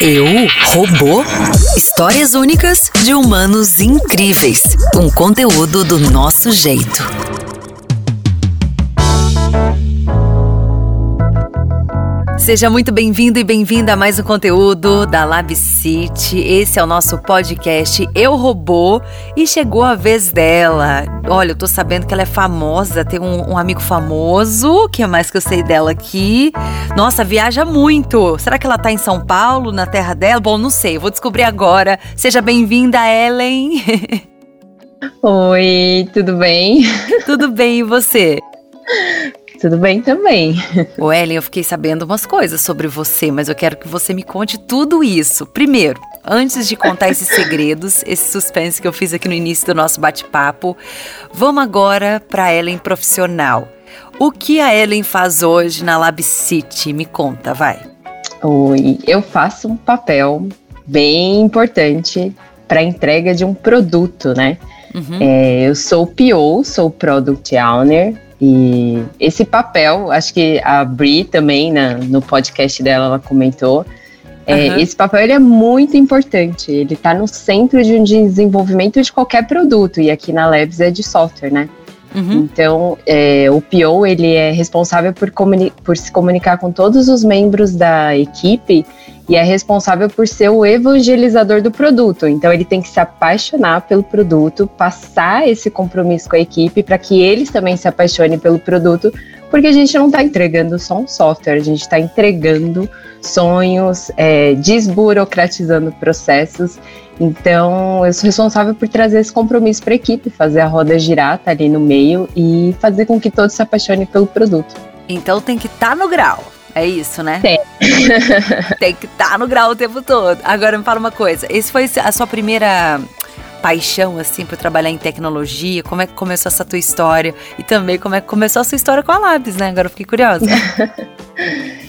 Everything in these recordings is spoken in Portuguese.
Eu, Robô? Histórias únicas de humanos incríveis. Um conteúdo do nosso jeito. Seja muito bem-vindo e bem-vinda a mais um conteúdo da Lab City. Esse é o nosso podcast Eu Robô e chegou a vez dela. Olha, eu tô sabendo que ela é famosa, tem um, um amigo famoso, que é mais que eu sei dela aqui. Nossa, viaja muito. Será que ela tá em São Paulo, na terra dela? Bom, não sei, vou descobrir agora. Seja bem-vinda, Ellen. Oi, tudo bem? Tudo bem, e você? Tudo bem também. O Ellen, eu fiquei sabendo umas coisas sobre você, mas eu quero que você me conte tudo isso. Primeiro, antes de contar esses segredos, esse suspense que eu fiz aqui no início do nosso bate-papo, vamos agora para Ellen profissional. O que a Ellen faz hoje na Lab City? Me conta, vai. Oi, eu faço um papel bem importante para a entrega de um produto, né? Uhum. É, eu sou PO, sou Product Owner e esse papel, acho que a Bri também, na, no podcast dela, ela comentou, é, uhum. esse papel ele é muito importante. Ele está no centro de um desenvolvimento de qualquer produto, e aqui na Labs é de software, né? Uhum. Então, é, o PO ele é responsável por, por se comunicar com todos os membros da equipe e é responsável por ser o evangelizador do produto. Então ele tem que se apaixonar pelo produto, passar esse compromisso com a equipe para que eles também se apaixonem pelo produto, porque a gente não está entregando só um software, a gente está entregando sonhos, é, desburocratizando processos. Então, eu sou responsável por trazer esse compromisso para a equipe, fazer a roda girar, tá ali no meio e fazer com que todos se apaixonem pelo produto. Então tem que estar tá no grau. É isso, né? Tem. Tem que estar tá no grau o tempo todo. Agora me fala uma coisa. Esse foi a sua primeira paixão, assim, por trabalhar em tecnologia? Como é que começou essa tua história? E também como é que começou a sua história com a Labs, né? Agora eu fiquei curiosa.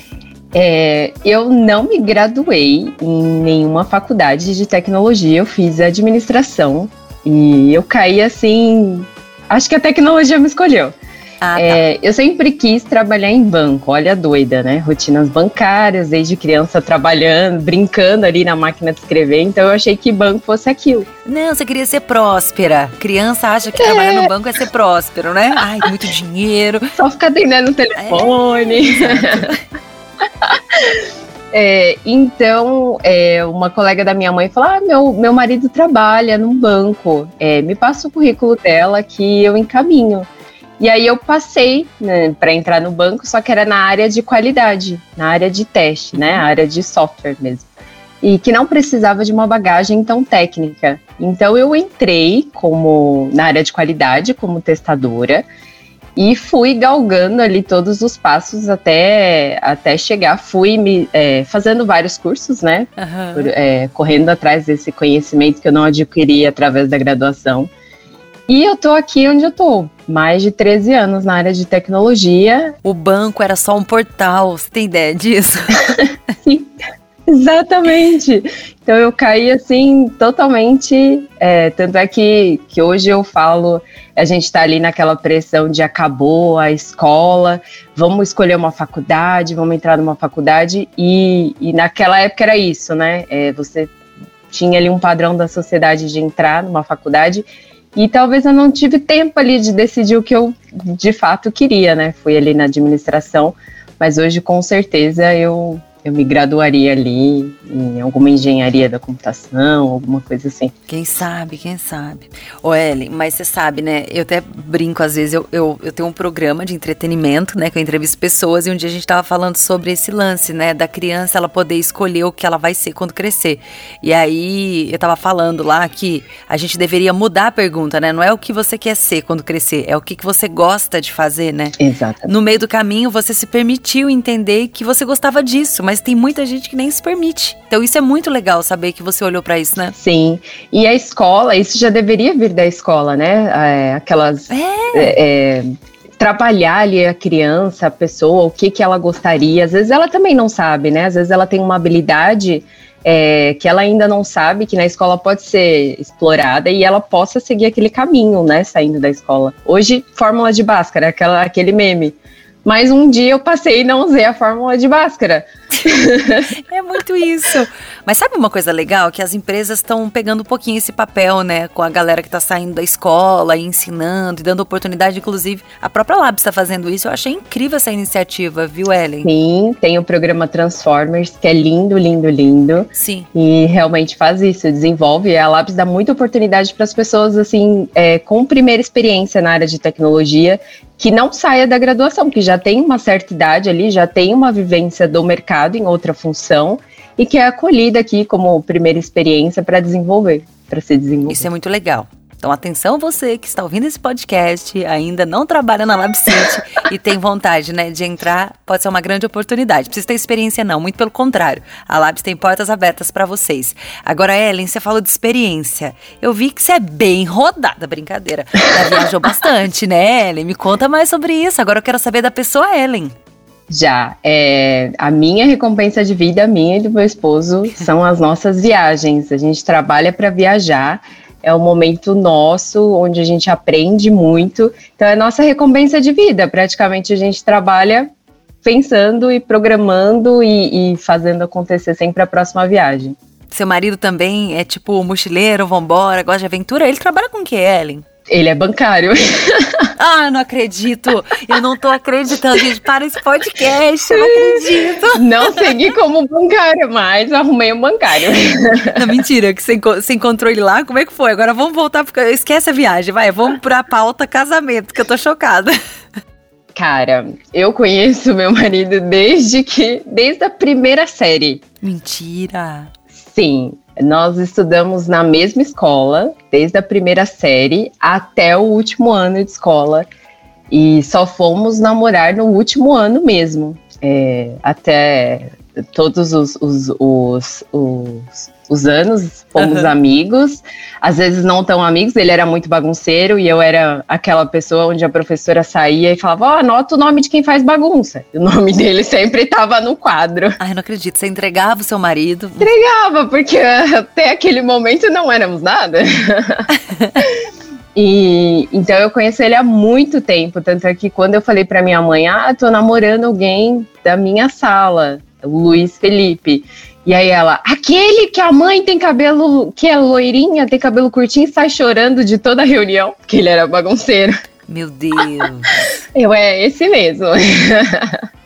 É, eu não me graduei em nenhuma faculdade de tecnologia, eu fiz administração e eu caí assim. Acho que a tecnologia me escolheu. Ah, tá. é, eu sempre quis trabalhar em banco, olha doida, né? Rotinas bancárias, desde criança trabalhando, brincando ali na máquina de escrever, então eu achei que banco fosse aquilo. Não, você queria ser próspera. Criança acha que é. trabalhar no banco é ser próspero, né? Ai, muito dinheiro. Só ficar atendendo o telefone. É, então, é, uma colega da minha mãe falou: ah, meu, meu marido trabalha num banco, é, me passa o currículo dela que eu encaminho. E aí eu passei né, para entrar no banco, só que era na área de qualidade, na área de teste, né, área de software mesmo. E que não precisava de uma bagagem tão técnica. Então eu entrei como na área de qualidade, como testadora, e fui galgando ali todos os passos até, até chegar. Fui me é, fazendo vários cursos, né? Uhum. Por, é, correndo atrás desse conhecimento que eu não adquiri através da graduação. E eu tô aqui onde eu tô, mais de 13 anos na área de tecnologia. O banco era só um portal, você tem ideia disso? Sim, exatamente. Então eu caí assim totalmente. É, tanto é que, que hoje eu falo, a gente está ali naquela pressão de acabou a escola, vamos escolher uma faculdade, vamos entrar numa faculdade. E, e naquela época era isso, né? É, você tinha ali um padrão da sociedade de entrar numa faculdade e talvez eu não tive tempo ali de decidir o que eu de fato queria, né? Fui ali na administração, mas hoje com certeza eu eu me graduaria ali em alguma engenharia da computação, alguma coisa assim. Quem sabe, quem sabe. Ô Ellen, mas você sabe, né? Eu até brinco às vezes, eu, eu, eu tenho um programa de entretenimento, né? Que eu entrevisto pessoas e um dia a gente tava falando sobre esse lance, né? Da criança ela poder escolher o que ela vai ser quando crescer. E aí eu tava falando lá que a gente deveria mudar a pergunta, né? Não é o que você quer ser quando crescer, é o que, que você gosta de fazer, né? Exato. No meio do caminho você se permitiu entender que você gostava disso, mas tem muita gente que nem se permite. Então isso é muito legal saber que você olhou para isso, né? Sim. E a escola, isso já deveria vir da escola, né? É, aquelas. É. É, é trabalhar ali a criança, a pessoa, o que que ela gostaria. Às vezes ela também não sabe, né? Às vezes ela tem uma habilidade é, que ela ainda não sabe, que na escola pode ser explorada e ela possa seguir aquele caminho, né? Saindo da escola. Hoje, fórmula de Bhaskara, aquela, aquele meme. Mas um dia eu passei e não usei a fórmula de Bhaskara. é muito isso. Mas sabe uma coisa legal? Que as empresas estão pegando um pouquinho esse papel, né? Com a galera que está saindo da escola e ensinando e dando oportunidade. Inclusive, a própria Lab está fazendo isso. Eu achei incrível essa iniciativa, viu, Ellen? Sim, tem o programa Transformers, que é lindo, lindo, lindo. Sim. E realmente faz isso, desenvolve. A Labs dá muita oportunidade para as pessoas, assim, é, com primeira experiência na área de tecnologia que não saia da graduação, que já tem uma certa idade ali, já tem uma vivência do mercado em outra função e que é acolhida aqui como primeira experiência para desenvolver, para se desenvolver. Isso é muito legal. Então, atenção você que está ouvindo esse podcast, ainda não trabalha na LabCity e tem vontade, né, de entrar, pode ser uma grande oportunidade. Precisa ter experiência não, muito pelo contrário. A Labs tem portas abertas para vocês. Agora, Ellen, você falou de experiência. Eu vi que você é bem rodada, brincadeira. Já viajou bastante, né, Ellen? Me conta mais sobre isso. Agora eu quero saber da pessoa Ellen. Já. É, a minha recompensa de vida, a minha e do meu esposo, são as nossas viagens. A gente trabalha para viajar é um momento nosso onde a gente aprende muito. Então é nossa recompensa de vida. Praticamente a gente trabalha pensando e programando e, e fazendo acontecer sempre a próxima viagem. Seu marido também é tipo mochileiro, vambora, gosta de aventura. Ele trabalha com o que, Ellen? Ele é bancário. Ah, não acredito. Eu não tô acreditando, gente. Para esse podcast, eu não acredito. Não segui como bancário, mas arrumei um bancário. Não, mentira, que você encontrou ele lá? Como é que foi? Agora vamos voltar, porque esquece a viagem, vai. Vamos pra pauta casamento, que eu tô chocada. Cara, eu conheço meu marido desde que. desde a primeira série. Mentira. Sim, nós estudamos na mesma escola, desde a primeira série até o último ano de escola, e só fomos namorar no último ano mesmo. É, até todos os, os, os, os os anos, fomos uhum. amigos, às vezes não tão amigos, ele era muito bagunceiro e eu era aquela pessoa onde a professora saía e falava, ó, oh, anota o nome de quem faz bagunça. E o nome dele sempre estava no quadro. Ai, não acredito, você entregava o seu marido? Entregava, porque até aquele momento não éramos nada. E então eu conheço ele há muito tempo, tanto é que quando eu falei para minha mãe, ah, tô namorando alguém da minha sala, Luiz Felipe. E aí ela, aquele que a mãe tem cabelo, que é loirinha, tem cabelo curtinho, sai chorando de toda a reunião, porque ele era bagunceiro. Meu Deus. Eu, é esse mesmo.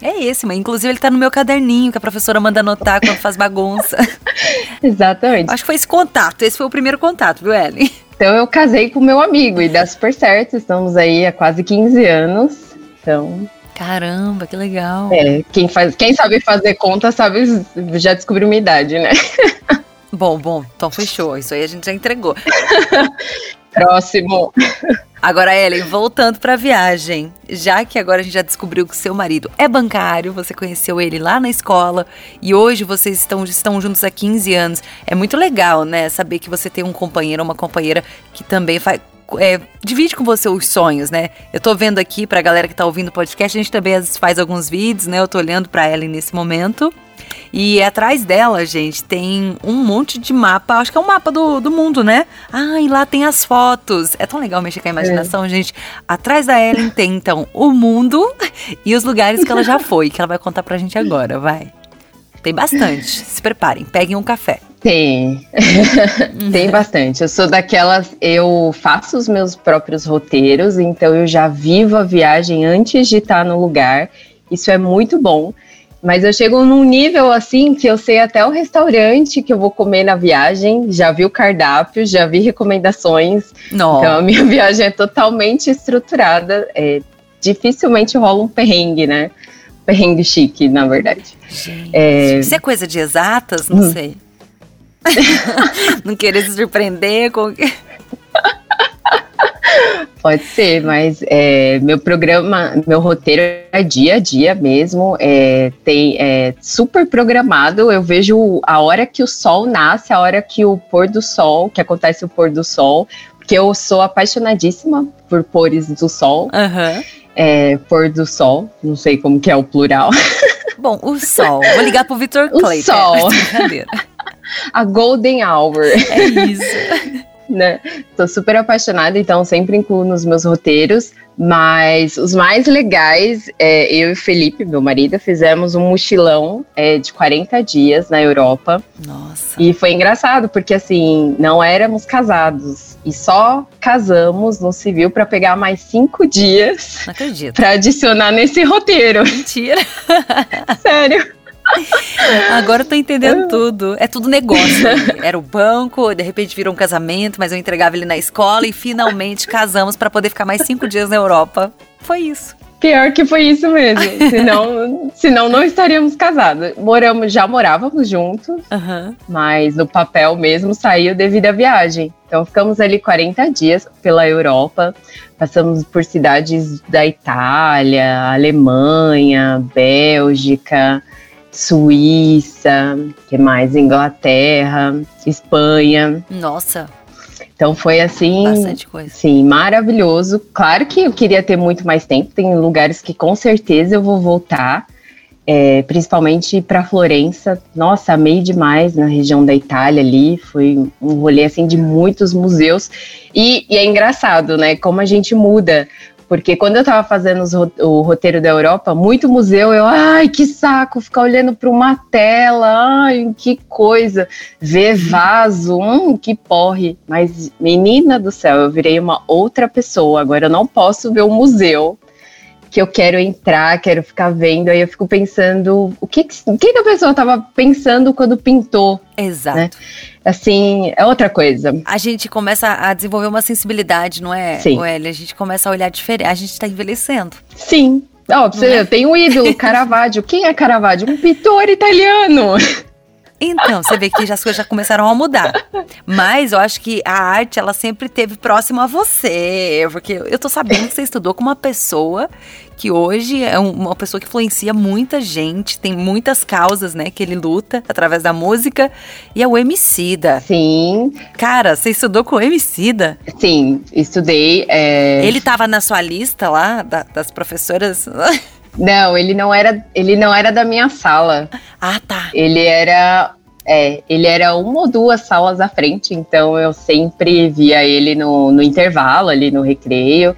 É esse, mas inclusive ele tá no meu caderninho que a professora manda anotar quando faz bagunça. Exatamente. Acho que foi esse contato, esse foi o primeiro contato, viu, Ellen? Então eu casei com meu amigo e dá super certo, estamos aí há quase 15 anos. Então, Caramba, que legal. É, quem, faz, quem sabe fazer conta sabe, já descobriu uma idade, né? Bom, bom, então fechou. Isso aí a gente já entregou. Próximo. Agora, Ellen, voltando para a viagem, já que agora a gente já descobriu que seu marido é bancário, você conheceu ele lá na escola e hoje vocês estão, estão juntos há 15 anos. É muito legal, né? Saber que você tem um companheiro ou uma companheira que também faz, é, divide com você os sonhos, né? Eu tô vendo aqui pra galera que tá ouvindo o podcast, a gente também faz alguns vídeos, né? Eu tô olhando pra ela nesse momento. E atrás dela, gente, tem um monte de mapa. Acho que é um mapa do, do mundo, né? Ah, e lá tem as fotos. É tão legal mexer com a imaginação, é. gente. Atrás da Ellen tem, então, o mundo e os lugares que ela já foi, que ela vai contar pra gente agora, vai. Tem bastante. Se preparem, peguem um café. Tem. Tem bastante. Eu sou daquelas. Eu faço os meus próprios roteiros, então eu já vivo a viagem antes de estar no lugar. Isso é muito bom. Mas eu chego num nível assim que eu sei até o restaurante que eu vou comer na viagem, já vi o cardápio, já vi recomendações. Não. Então a minha viagem é totalmente estruturada. É, dificilmente rola um perrengue, né? Perrengue chique, na verdade. Gente, é... Isso é coisa de exatas? Não hum. sei. não querer se surpreender com. Pode ser, mas é, meu programa, meu roteiro é dia a dia mesmo, é, tem, é super programado. Eu vejo a hora que o sol nasce, a hora que o pôr do sol, que acontece o pôr do sol, porque eu sou apaixonadíssima por pores do sol. Uhum. É, pôr do sol, não sei como que é o plural. Bom, o sol. Vou ligar pro Vitor Clay. O sol. A golden hour. É isso. né? Tô super apaixonada, então sempre incluo nos meus roteiros. Mas os mais legais, é, eu e Felipe, meu marido, fizemos um mochilão é, de 40 dias na Europa. Nossa. E foi engraçado, porque assim, não éramos casados. E só casamos no civil para pegar mais cinco dias. Não acredito. Pra adicionar nesse roteiro. Mentira. Sério. Agora eu tô entendendo tudo. É tudo negócio. Era o banco, de repente virou um casamento, mas eu entregava ele na escola e finalmente casamos para poder ficar mais cinco dias na Europa. Foi isso. Pior que foi isso mesmo. Senão, senão não estaríamos casados. Moramos, já morávamos juntos, uhum. mas no papel mesmo saiu devido à viagem. Então ficamos ali 40 dias pela Europa, passamos por cidades da Itália, Alemanha, Bélgica, Suíça, que mais? Inglaterra, Espanha. Nossa. Então foi assim, Bastante coisa. sim, maravilhoso. Claro que eu queria ter muito mais tempo. Tem lugares que com certeza eu vou voltar, é, principalmente para Florença. Nossa, amei demais na região da Itália ali. Foi um rolê assim de muitos museus e, e é engraçado, né? Como a gente muda porque quando eu estava fazendo o roteiro da Europa, muito museu, eu, ai, que saco, ficar olhando para uma tela, ai, que coisa. Ver vaso, hum, que porre. Mas, menina do céu, eu virei uma outra pessoa. Agora eu não posso ver o museu que eu quero entrar, quero ficar vendo. Aí eu fico pensando, o que, o que, a pessoa estava pensando quando pintou? Exato. Né? Assim, é outra coisa. A gente começa a desenvolver uma sensibilidade, não é, Sim. Welly? A gente começa a olhar diferente. A gente está envelhecendo. Sim. Ó, oh, você é? tem um ídolo, Caravaggio. Quem é Caravaggio? Um pintor italiano. Então, você vê que as coisas já começaram a mudar. Mas eu acho que a arte, ela sempre teve próximo a você. Porque eu tô sabendo que você estudou com uma pessoa que hoje é uma pessoa que influencia muita gente, tem muitas causas, né, que ele luta através da música, e é o Emicida. Sim. Cara, você estudou com o Emicida? Sim, estudei. É... Ele tava na sua lista lá, da, das professoras? Não, ele não era, ele não era da minha sala. Ah, tá. Ele era é, ele era uma ou duas salas à frente, então eu sempre via ele no, no intervalo, ali no recreio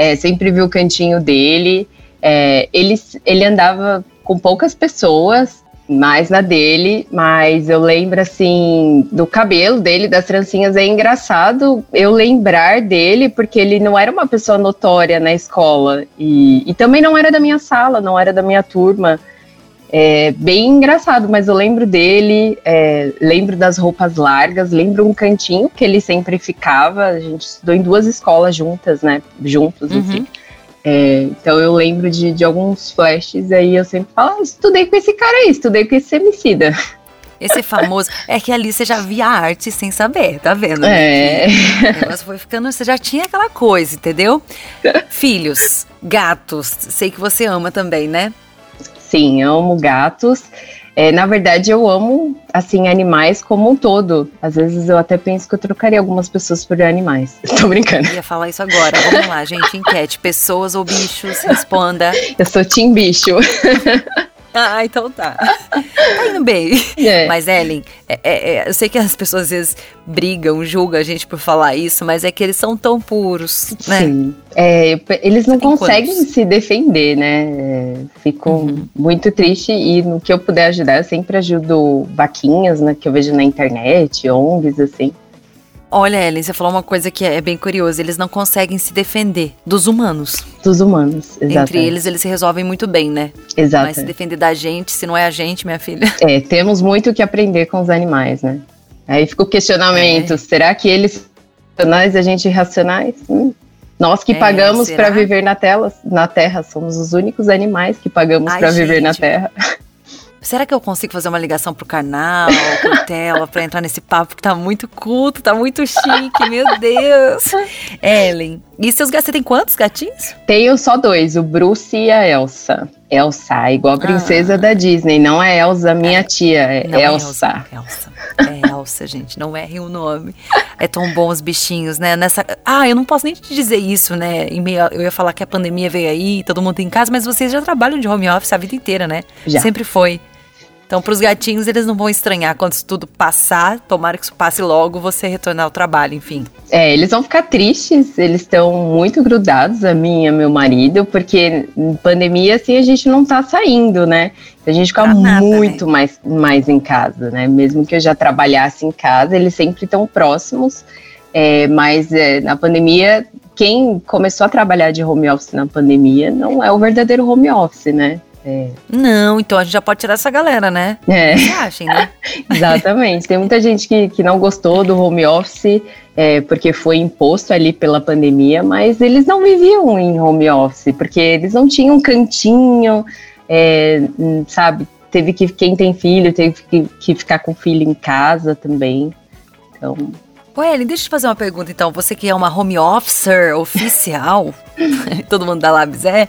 é, sempre vi o cantinho dele. É, ele, ele andava com poucas pessoas, mais na dele, mas eu lembro assim do cabelo dele, das trancinhas. É engraçado eu lembrar dele, porque ele não era uma pessoa notória na escola e, e também não era da minha sala, não era da minha turma. É bem engraçado, mas eu lembro dele, é, lembro das roupas largas, lembro um cantinho que ele sempre ficava. A gente estudou em duas escolas juntas, né? Juntos, uhum. assim. É, então eu lembro de, de alguns flashes aí eu sempre falo, ah, estudei com esse cara aí, estudei com esse homicida. Esse famoso. É que ali você já via arte sem saber, tá vendo? Né? É. O negócio foi ficando. Você já tinha aquela coisa, entendeu? Filhos, gatos. Sei que você ama também, né? Sim, amo gatos. É, na verdade, eu amo, assim, animais como um todo. Às vezes eu até penso que eu trocaria algumas pessoas por animais. Tô brincando. Eu ia falar isso agora. Vamos lá, gente. Enquete. Pessoas ou bichos? Responda. Eu sou Tim Bicho. Ah, então tá. Tá indo bem. É. Mas, Ellen, é, é, é, eu sei que as pessoas às vezes brigam, julgam a gente por falar isso, mas é que eles são tão puros, né? Sim. É, eles não conseguem quantos? se defender, né? É, fico uhum. muito triste e no que eu puder ajudar, eu sempre ajudo vaquinhas, né? Que eu vejo na internet, ONGs, assim. Olha, Ellen, você falou uma coisa que é bem curiosa. Eles não conseguem se defender dos humanos. Dos humanos, exato. Entre eles, eles se resolvem muito bem, né? Exato. Mas se defender da gente, se não é a gente, minha filha. É, temos muito o que aprender com os animais, né? Aí fica o questionamento: é. será que eles racionais e a gente irracionais? Hum. Nós que é, pagamos para viver na, tela, na Terra, somos os únicos animais que pagamos para viver na Terra. Será que eu consigo fazer uma ligação pro canal, pro Tela, pra entrar nesse papo que tá muito culto, tá muito chique, meu Deus. Ellen, e seus gatos, você tem quantos gatinhos? Tenho só dois, o Bruce e a Elsa. Elsa, igual a princesa ah. da Disney, não é Elsa, minha é, tia, é Elsa. É Elsa. É Elsa, gente, não errem o nome. É tão bom os bichinhos, né? Nessa. Ah, eu não posso nem te dizer isso, né? Em meio, eu ia falar que a pandemia veio aí, todo mundo em casa, mas vocês já trabalham de home office a vida inteira, né? Já. Sempre foi. Então, para os gatinhos, eles não vão estranhar quando isso tudo passar. Tomara que isso passe logo, você retornar ao trabalho, enfim. É, eles vão ficar tristes, eles estão muito grudados, a mim e a meu marido, porque em pandemia, assim, a gente não tá saindo, né? A gente fica nada, muito né? mais, mais em casa, né? Mesmo que eu já trabalhasse em casa, eles sempre estão próximos. É, mas é, na pandemia, quem começou a trabalhar de home office na pandemia não é o verdadeiro home office, né? É. Não, então a gente já pode tirar essa galera, né? É. Que achem, né? Exatamente. Tem muita gente que, que não gostou do home office é, porque foi imposto ali pela pandemia, mas eles não viviam em home office, porque eles não tinham um cantinho, é, sabe? Teve que, quem tem filho, teve que, que ficar com o filho em casa também. Então, Ô, Ellen, deixa eu te fazer uma pergunta então. Você que é uma home officer oficial, todo mundo da Labs é,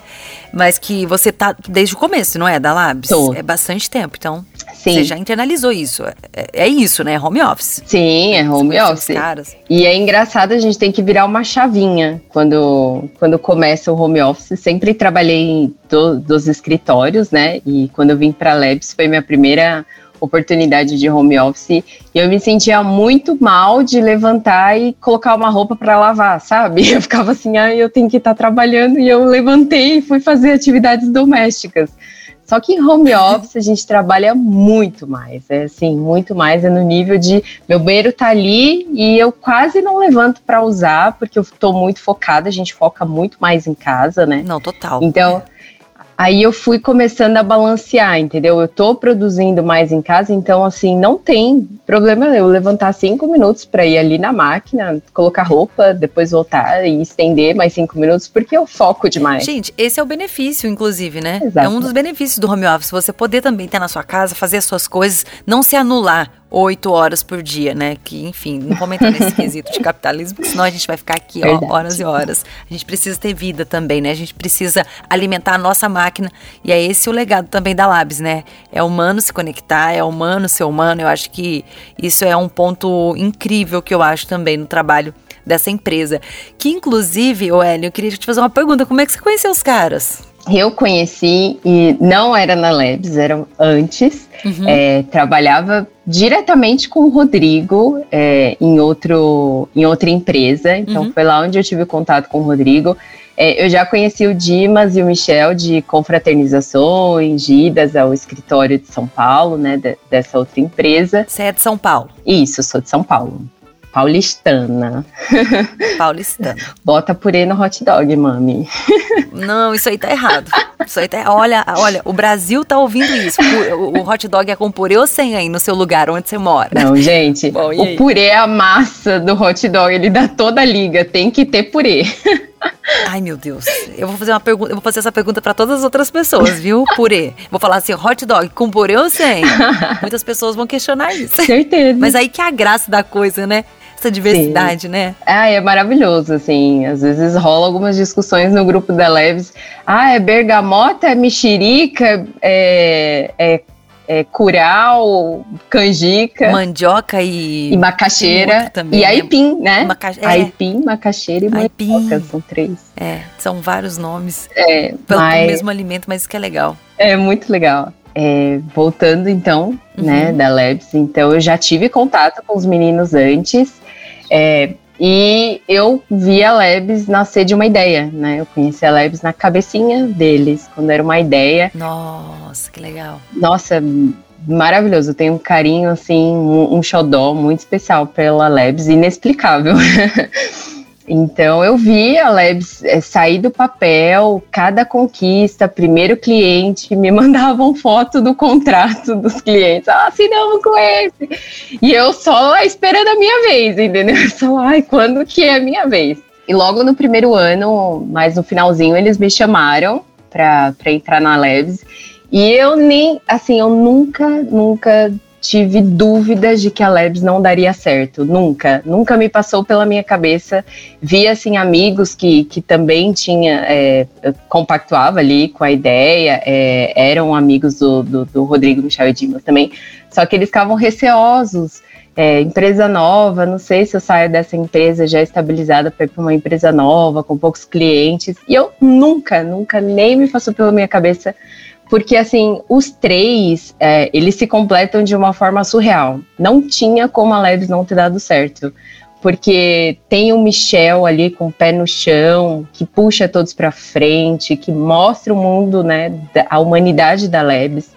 mas que você tá desde o começo, não é? Da Labs? Tô. É bastante tempo, então. Sim. Você já internalizou isso. É, é isso, né? Home office. Sim, é home office. Caras. E é engraçado, a gente tem que virar uma chavinha quando, quando começa o home office. Sempre trabalhei do, dos escritórios, né? E quando eu vim para Labs foi minha primeira oportunidade de home office e eu me sentia muito mal de levantar e colocar uma roupa para lavar, sabe? Eu ficava assim, ah, eu tenho que estar tá trabalhando e eu levantei e fui fazer atividades domésticas. Só que em home office a gente trabalha muito mais, é assim, muito mais, é no nível de meu banheiro tá ali e eu quase não levanto para usar, porque eu tô muito focada, a gente foca muito mais em casa, né? Não, total. Então, é. Aí eu fui começando a balancear, entendeu? Eu tô produzindo mais em casa, então assim, não tem problema eu levantar cinco minutos para ir ali na máquina, colocar roupa, depois voltar e estender mais cinco minutos, porque eu foco demais. Gente, esse é o benefício, inclusive, né? Exato. É um dos benefícios do home office, você poder também estar na sua casa, fazer as suas coisas, não se anular oito horas por dia, né? Que, enfim, não vou entrar nesse quesito de capitalismo, porque senão a gente vai ficar aqui ó, horas e horas. A gente precisa ter vida também, né? A gente precisa alimentar a nossa máquina. E é esse o legado também da Labs, né? É humano se conectar, é humano ser humano. Eu acho que isso é um ponto incrível que eu acho também no trabalho dessa empresa. Que, inclusive, o Hélio, eu queria te fazer uma pergunta: como é que você conheceu os caras? Eu conheci e não era na Labs, era antes. Uhum. É, trabalhava diretamente com o Rodrigo é, em, outro, em outra empresa. Então uhum. foi lá onde eu tive contato com o Rodrigo. É, eu já conheci o Dimas e o Michel de confraternizações, de idas ao escritório de São Paulo, né, de, dessa outra empresa. Você é de São Paulo? Isso, sou de São Paulo. Paulistana. Paulistana. Bota purê no hot dog, mami. Não, isso aí tá errado. Isso aí tá. Olha, olha, o Brasil tá ouvindo isso. O, o hot dog é com purê ou sem aí no seu lugar onde você mora? Não, gente. Bom, o purê é a massa do hot dog, ele dá toda a liga. Tem que ter purê. Ai, meu Deus. Eu vou fazer uma pergunta, eu vou fazer essa pergunta para todas as outras pessoas, viu? Purê. Vou falar assim, hot dog com purê ou sem? Muitas pessoas vão questionar isso. Certeza. Mas aí que é a graça da coisa, né? Essa diversidade, Sim. né? Ah, é maravilhoso, assim. Às vezes rola algumas discussões no grupo da Leves. Ah, é bergamota, é mexerica, é, é, é curau, canjica. Mandioca e... E macaxeira. Também, e né? aipim, né? Maca... É. Aipim, macaxeira e aipim. mandioca, são três. É, são vários nomes. É, pelo mas... mesmo alimento, mas isso que é legal. É muito legal. É, voltando então, né, uhum. né, da Labs, então eu já tive contato com os meninos antes, é, e eu vi a Labs nascer de uma ideia, né? Eu conheci a Labs na cabecinha deles, quando era uma ideia. Nossa, que legal. Nossa, maravilhoso. Eu tenho um carinho, assim, um, um xodó muito especial pela Labs, inexplicável. Então eu vi a Labs é, sair do papel, cada conquista, primeiro cliente, me mandavam foto do contrato dos clientes. Ah, assinamos com esse. E eu só esperando a minha vez, entendeu? Só, ai, quando que é a minha vez? E logo no primeiro ano, mais no finalzinho, eles me chamaram para entrar na Labs. E eu nem, assim, eu nunca, nunca tive dúvidas de que a Labs não daria certo, nunca, nunca me passou pela minha cabeça. Vi assim amigos que, que também tinha é, compactuava ali com a ideia, é, eram amigos do, do, do Rodrigo Michel e Dimas também, só que eles ficavam receosos. É, empresa nova, não sei se eu saio dessa empresa já estabilizada para para uma empresa nova, com poucos clientes. E eu nunca, nunca nem me passou pela minha cabeça porque assim, os três, é, eles se completam de uma forma surreal. Não tinha como a Labs não ter dado certo. Porque tem o Michel ali com o pé no chão, que puxa todos para frente, que mostra o mundo, né, a humanidade da Labs.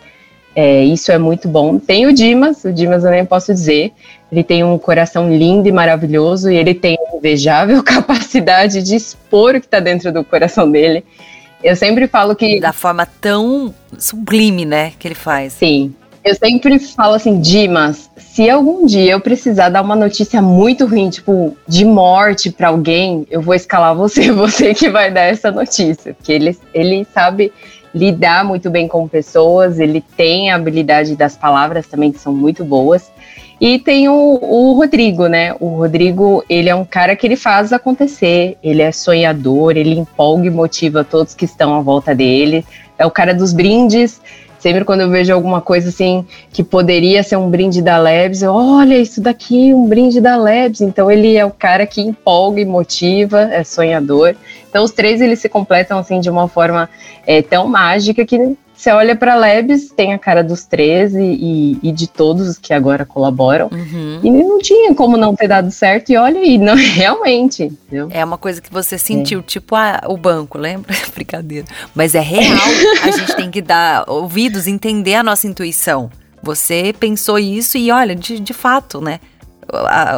É, isso é muito bom. Tem o Dimas, o Dimas eu nem posso dizer. Ele tem um coração lindo e maravilhoso e ele tem invejável capacidade de expor o que está dentro do coração dele. Eu sempre falo que. Da forma tão sublime, né, que ele faz. Sim. Eu sempre falo assim, Dimas, se algum dia eu precisar dar uma notícia muito ruim, tipo, de morte para alguém, eu vou escalar você, você que vai dar essa notícia. Porque ele, ele sabe lidar muito bem com pessoas, ele tem a habilidade das palavras também, que são muito boas. E tem o, o, Rodrigo, né? O Rodrigo, ele é um cara que ele faz acontecer, ele é sonhador, ele empolga e motiva todos que estão à volta dele. É o cara dos brindes. Sempre quando eu vejo alguma coisa assim que poderia ser um brinde da Labs, eu, olha, isso daqui, um brinde da Labs. Então ele é o cara que empolga e motiva, é sonhador. Então os três eles se completam assim de uma forma é, tão mágica que você olha para Labs, tem a cara dos 13 e, e, de todos que agora colaboram. Uhum. E não tinha como não ter dado certo. E olha aí, não, realmente. Entendeu? É uma coisa que você sentiu, é. tipo a, o banco, lembra? Brincadeira. Mas é real. a gente tem que dar ouvidos, entender a nossa intuição. Você pensou isso e olha, de, de fato, né?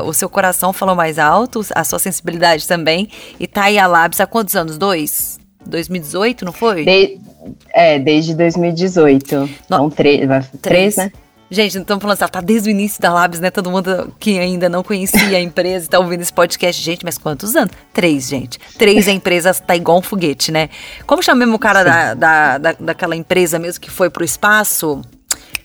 O seu coração falou mais alto, a sua sensibilidade também. E tá aí a Labs há quantos anos? Dois? 2018, não foi? De, é, desde 2018. No, então, três, três, né? Gente, não estamos falando, ela tá desde o início da Labs, né? Todo mundo que ainda não conhecia a empresa e tá ouvindo esse podcast. Gente, mas quantos anos? Três, gente. Três a empresa tá igual um foguete, né? Como chama mesmo o cara da, da, da, daquela empresa mesmo que foi pro espaço?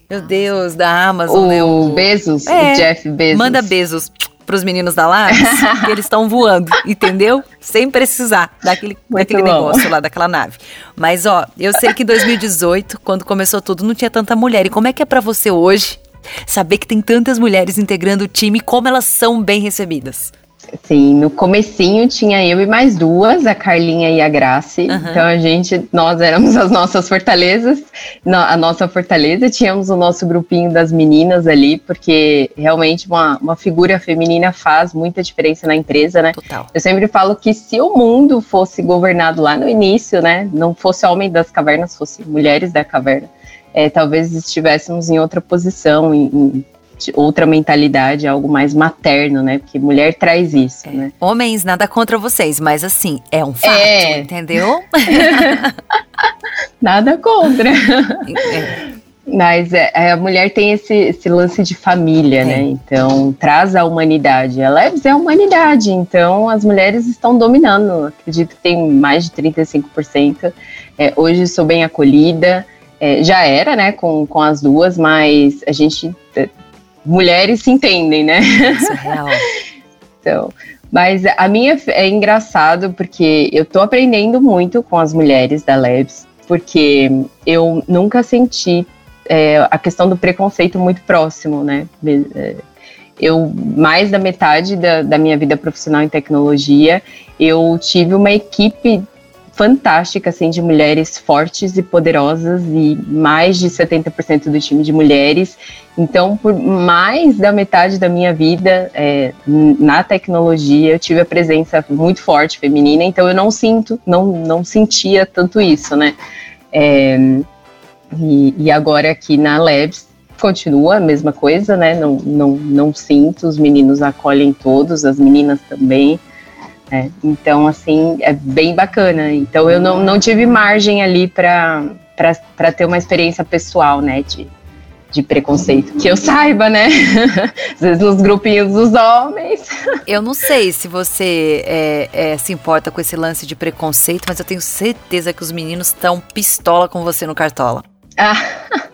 Meu Deus, da Amazon, o né? O Bezos, é, o Jeff Bezos. Manda Bezos para os meninos da Labs que eles estão voando, entendeu? Sem precisar daquele, daquele negócio lá, daquela nave. Mas, ó, eu sei que em 2018, quando começou tudo, não tinha tanta mulher. E como é que é para você hoje saber que tem tantas mulheres integrando o time e como elas são bem recebidas? Sim, no comecinho tinha eu e mais duas, a Carlinha e a Grace. Uhum. Então a gente, nós éramos as nossas fortalezas, a nossa fortaleza. Tínhamos o nosso grupinho das meninas ali, porque realmente uma, uma figura feminina faz muita diferença na empresa, né? Total. Eu sempre falo que se o mundo fosse governado lá no início, né, não fosse homem das cavernas, fosse mulheres da caverna, é, talvez estivéssemos em outra posição, em, em outra mentalidade, algo mais materno, né? Porque mulher traz isso, né? Homens, nada contra vocês, mas assim, é um fato, é. entendeu? nada contra. É. Mas é, é, a mulher tem esse, esse lance de família, né? Então, traz a humanidade. A Leves é a humanidade, então as mulheres estão dominando. Acredito que tem mais de 35%. É, hoje sou bem acolhida. É, já era, né, com, com as duas, mas a gente mulheres se entendem, né? Isso é real. então, mas a minha é engraçado porque eu tô aprendendo muito com as mulheres da Labs, porque eu nunca senti é, a questão do preconceito muito próximo, né? É, eu, mais da metade da, da minha vida profissional em tecnologia, eu tive uma equipe fantástica, assim, de mulheres fortes e poderosas e mais de 70% do time de mulheres. Então, por mais da metade da minha vida é, na tecnologia, eu tive a presença muito forte feminina, então eu não sinto, não, não sentia tanto isso, né? É, e, e agora aqui na Labs, continua a mesma coisa, né? Não, não, não sinto, os meninos acolhem todos, as meninas também. É, então, assim, é bem bacana. Então, eu não, não tive margem ali para ter uma experiência pessoal, né, de, de preconceito. Que eu saiba, né? Às vezes nos grupinhos dos homens. Eu não sei se você é, é, se importa com esse lance de preconceito, mas eu tenho certeza que os meninos estão pistola com você no Cartola. Ah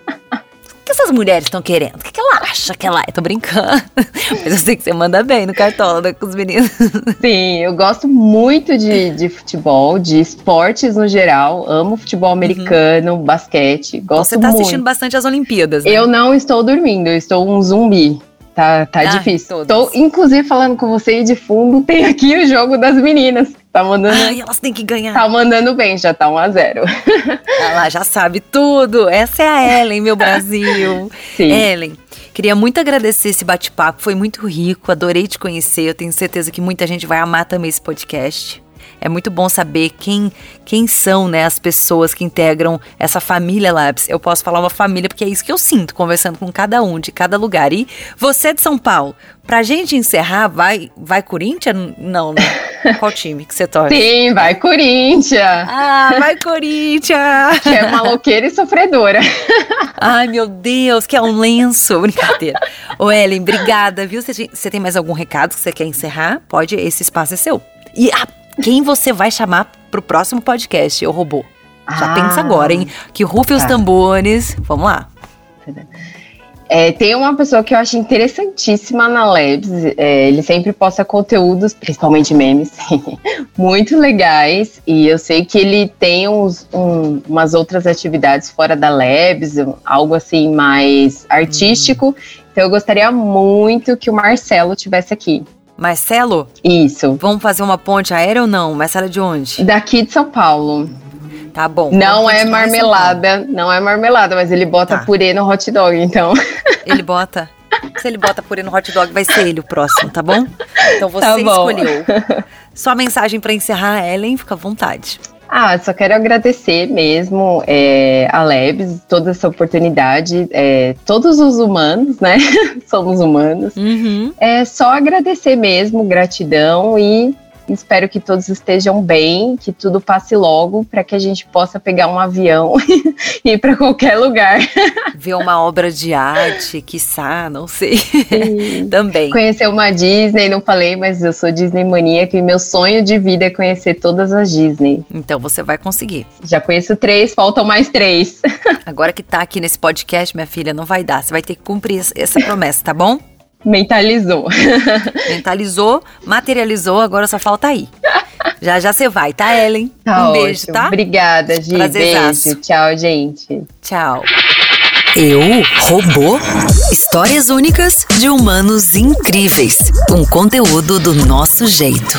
que essas mulheres estão querendo? O que, que ela acha que ela é? Tô brincando. Mas eu sei que você manda bem no cartola né, com os meninos. Sim, eu gosto muito de, de futebol, de esportes no geral. Amo futebol americano, uhum. basquete. Gosto Você tá muito. assistindo bastante as Olimpíadas, né? Eu não estou dormindo, eu estou um zumbi. Tá, tá difícil. Tô, inclusive, falando com você e de fundo, tem aqui o jogo das meninas. Tá mandando. Ai, elas têm que ganhar. Tá mandando bem, já tá 1 a 0 Ela já sabe tudo. Essa é a Ellen, meu Brasil. Sim. Ellen, queria muito agradecer esse bate-papo, foi muito rico, adorei te conhecer. Eu tenho certeza que muita gente vai amar também esse podcast. É muito bom saber quem, quem são né, as pessoas que integram essa família Labs. Eu posso falar uma família porque é isso que eu sinto conversando com cada um de cada lugar. E você de São Paulo, pra gente encerrar, vai, vai Corinthians? Não, né? Qual time que você torce? Sim, vai Corinthians. Ah, vai Corinthians. que é maloqueira e sofredora. Ai, meu Deus, que é um lenço. Brincadeira. Ô, Ellen, obrigada, viu? Você, você tem mais algum recado que você quer encerrar? Pode, esse espaço é seu. E a quem você vai chamar pro próximo podcast, o robô? Já ah, pensa agora, hein? Que rufe tá. os tambores. Vamos lá. É, tem uma pessoa que eu acho interessantíssima na Labs. É, ele sempre posta conteúdos, principalmente memes, muito legais. E eu sei que ele tem uns, um, umas outras atividades fora da Labs, algo assim mais artístico. Hum. Então eu gostaria muito que o Marcelo tivesse aqui. Marcelo? Isso. Vamos fazer uma ponte aérea ou não? Marcelo é de onde? Daqui de São Paulo. Tá bom. Não é marmelada, não é marmelada, mas ele bota tá. purê no hot dog, então. Ele bota? Se ele bota purê no hot dog, vai ser ele o próximo, tá bom? Então você tá escolheu. Sua mensagem para encerrar, Ellen, fica à vontade. Ah, só quero agradecer mesmo é, a Lebs, toda essa oportunidade, é, todos os humanos, né? Somos humanos. Uhum. É só agradecer mesmo, gratidão e Espero que todos estejam bem, que tudo passe logo para que a gente possa pegar um avião e ir para qualquer lugar. Ver uma obra de arte, quiçá, não sei. Também. Conhecer uma Disney, não falei, mas eu sou Disney maníaca e meu sonho de vida é conhecer todas as Disney. Então você vai conseguir. Já conheço três, faltam mais três. Agora que tá aqui nesse podcast, minha filha, não vai dar. Você vai ter que cumprir essa promessa, tá bom? Mentalizou. Mentalizou, materializou, agora só falta aí. Já já você vai, tá, Ellen? Tá um ótimo. beijo, tá? Obrigada, Gi. Beijo. Tchau, gente. Tchau. Eu, Robô. Histórias únicas de humanos incríveis. Um conteúdo do nosso jeito.